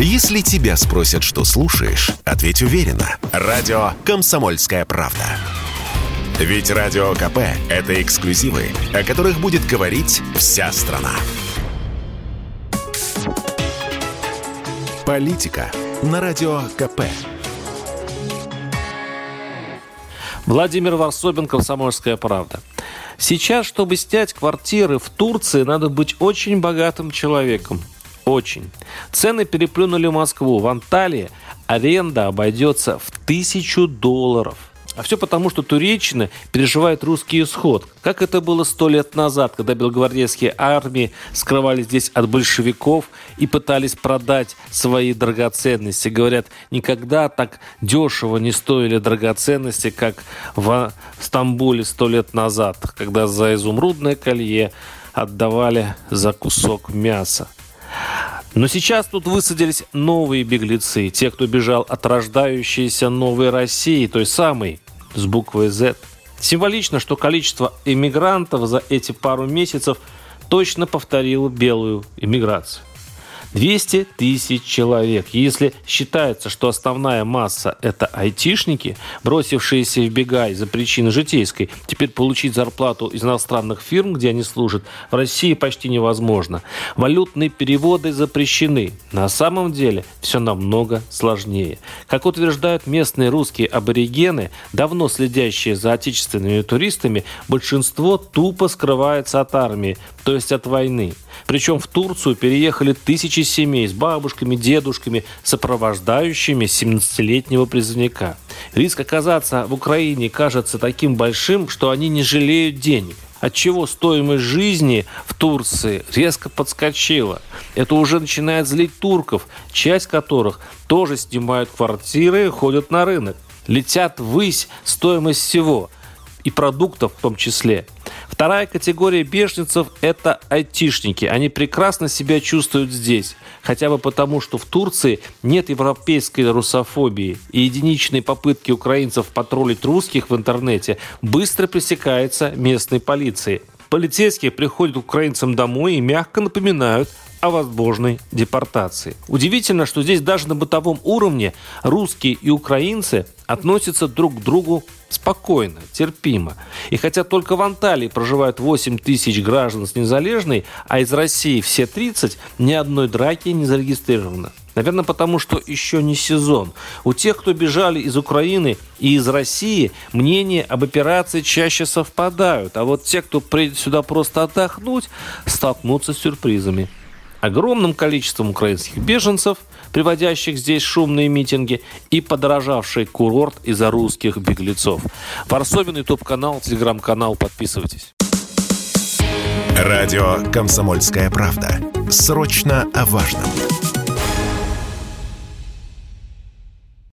Если тебя спросят, что слушаешь, ответь уверенно. Радио «Комсомольская правда». Ведь Радио КП – это эксклюзивы, о которых будет говорить вся страна. Политика на Радио КП. Владимир Варсобин, «Комсомольская правда». Сейчас, чтобы снять квартиры в Турции, надо быть очень богатым человеком. Очень. Цены переплюнули Москву. В Анталии аренда обойдется в тысячу долларов. А все потому, что Туреччина переживает русский исход. Как это было сто лет назад, когда белогвардейские армии скрывались здесь от большевиков и пытались продать свои драгоценности. Говорят, никогда так дешево не стоили драгоценности, как в Стамбуле сто лет назад, когда за изумрудное колье отдавали за кусок мяса. Но сейчас тут высадились новые беглецы, те, кто бежал от рождающейся новой России, той самой, с буквой Z. Символично, что количество иммигрантов за эти пару месяцев точно повторило белую иммиграцию. 200 тысяч человек. Если считается, что основная масса – это айтишники, бросившиеся в бега из-за причины житейской, теперь получить зарплату из иностранных фирм, где они служат, в России почти невозможно. Валютные переводы запрещены. На самом деле все намного сложнее. Как утверждают местные русские аборигены, давно следящие за отечественными туристами, большинство тупо скрывается от армии, то есть от войны. Причем в Турцию переехали тысячи семей с бабушками, дедушками, сопровождающими 17-летнего призывника. Риск оказаться в Украине кажется таким большим, что они не жалеют денег отчего стоимость жизни в Турции резко подскочила. Это уже начинает злить турков, часть которых тоже снимают квартиры и ходят на рынок. Летят ввысь стоимость всего и продуктов в том числе. Вторая категория беженцев – это айтишники. Они прекрасно себя чувствуют здесь. Хотя бы потому, что в Турции нет европейской русофобии. И единичные попытки украинцев патрулить русских в интернете быстро пресекаются местной полицией. Полицейские приходят к украинцам домой и мягко напоминают о возможной депортации. Удивительно, что здесь даже на бытовом уровне русские и украинцы относятся друг к другу спокойно, терпимо. И хотя только в Анталии проживают 8 тысяч граждан с незалежной, а из России все 30, ни одной драки не зарегистрировано. Наверное, потому что еще не сезон. У тех, кто бежали из Украины и из России, мнения об операции чаще совпадают. А вот те, кто приедет сюда просто отдохнуть, столкнутся с сюрпризами огромным количеством украинских беженцев, приводящих здесь шумные митинги, и подорожавший курорт из-за русских беглецов. Варсобин, YouTube-канал, телеграм-канал, подписывайтесь. Радио «Комсомольская правда». Срочно о важном.